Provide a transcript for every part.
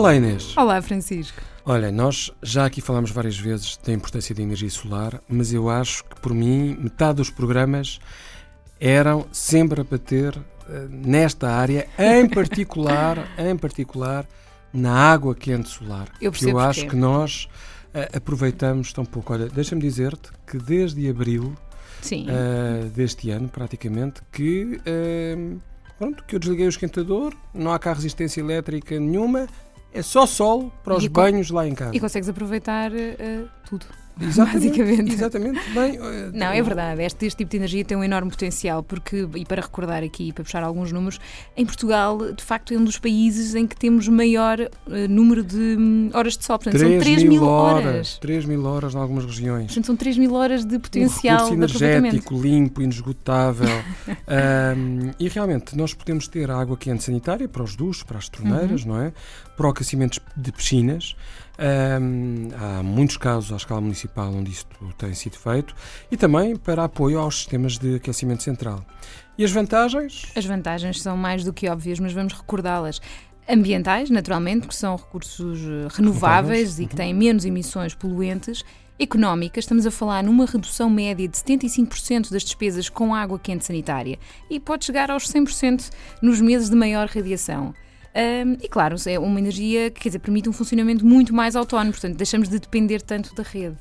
Olá Inês. Olá Francisco. Olha, nós já aqui falámos várias vezes da importância da energia solar, mas eu acho que por mim metade dos programas eram sempre a bater uh, nesta área, em particular, em particular na água quente solar. Eu que eu acho porquê. que nós uh, aproveitamos tão pouco. Olha, deixa-me dizer-te que desde abril uh, deste ano, praticamente, que, uh, pronto, que eu desliguei o esquentador, não há cá resistência elétrica nenhuma, é só sol para os E banhos lá em casa. E consegues aproveitar eh, tudo. Exatamente, basicamente. Exatamente. Bem, Não, é verdade. Este, este tipo de energia tem um enorme potencial, porque, e para recordar aqui, para puxar alguns números, em Portugal, de facto, é um dos países em que temos maior eh, número de hum, horas de sol. Portanto, são 3 mil horas. 3 mil horas em algumas regiões. Portanto, são 3 mil horas de Um potencial recurso aproveitamento. energético, limpo, inesgotável. Ahm, e realmente nós podemos ter água quente sanitária para os duches, para as torneiras, Uhum. não é? Para o aquecimento de piscinas. Ahm, há muitos casos à escala municipal onde isto tem sido feito. E também para apoio aos sistemas de aquecimento central. E as vantagens? As vantagens são mais do que óbvias, mas vamos recordá-las. Ambientais, naturalmente, que são recursos eh, renováveis Renováveis, e que uhum. têm menos emissões poluentes. Económicas, estamos a falar numa redução média de 75% das despesas com água quente sanitária e pode chegar aos 100% nos meses de maior radiação. Ahm, e claro, é uma energia que quer dizer, permite um funcionamento muito mais autónomo, portanto, deixamos de depender tanto da rede.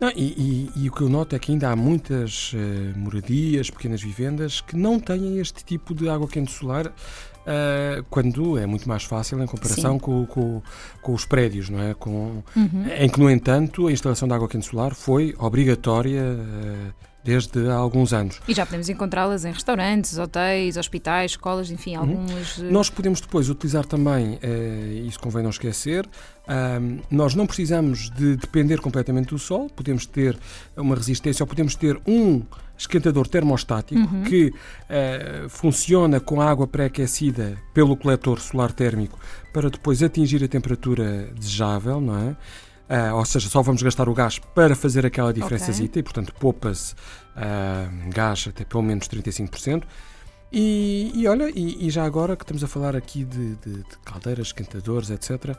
Não, e, e- e o que eu noto é que ainda há muitas eh, moradias, pequenas vivendas, que não têm este tipo de água quente solar, eh, quando é muito mais fácil em comparação com, com- com os prédios, não é? Com, Uhum. Em que, no entanto, a instalação de água quente solar foi obrigatória eh, desde há alguns anos. E já podemos encontrá-las em restaurantes, hotéis, hospitais, escolas, enfim, algumas. eh, Uhum. Nós podemos depois utilizar também, eh, isso convém não esquecer, nós não precisamos de depender completamente do sol, podemos ter uma resistência ou podemos ter um esquentador termostático Uhum. que eh, funciona com água pré-aquecida pelo coletor solar térmico para depois atingir a temperatura desejável, não é? Ah, ou seja, só vamos gastar o gás para fazer aquela diferençazita e, portanto, poupa-se ah, gás até pelo menos 35%. E, e olha, e, e já agora que estamos a falar aqui de, de- de caldeiras, esquentadores, etc.,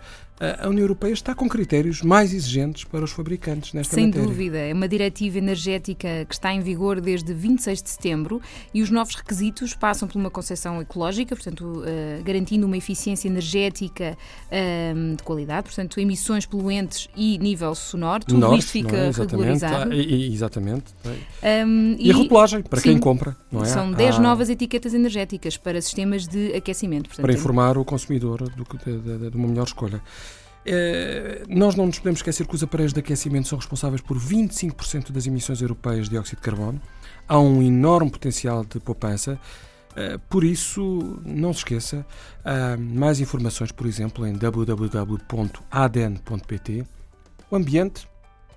a União Europeia está com critérios mais exigentes para os fabricantes nesta Sem matéria. dúvida, é uma diretiva energética que está em vigor desde 26 de setembro e os novos requisitos passam por uma concepção ecológica, portanto, eh, garantindo uma eficiência energética de qualidade, portanto, emissões poluentes e nível sonoro, tudo Nós, isto fica é? exatamente, regularizado. ah, e- exatamente. Um, E, a rotulagem, para quem sim, compra, não é? São 10 Há- novas etiquetas energéticas para sistemas de aquecimento. Portanto, para informar o consumidor do de, de- de uma melhor escolha. Eh, nós não nos podemos esquecer que os aparelhos de aquecimento são responsáveis por 25% das emissões europeias de dióxido de carbono. Há um enorme potencial de poupança. Eh, por isso, não se esqueça, há mais informações, por exemplo, em www.aden.pt. O ambiente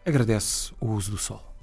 agradece o uso do sol.